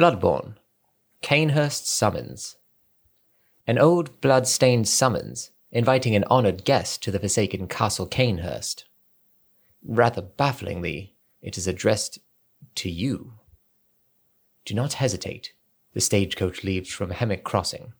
Bloodborne, Cainhurst summons. An old blood stained summons inviting an honored guest to the forsaken Castle Cainhurst. Rather bafflingly, it is addressed to you. Do not hesitate. The stagecoach leaves from Hemwick Crossing.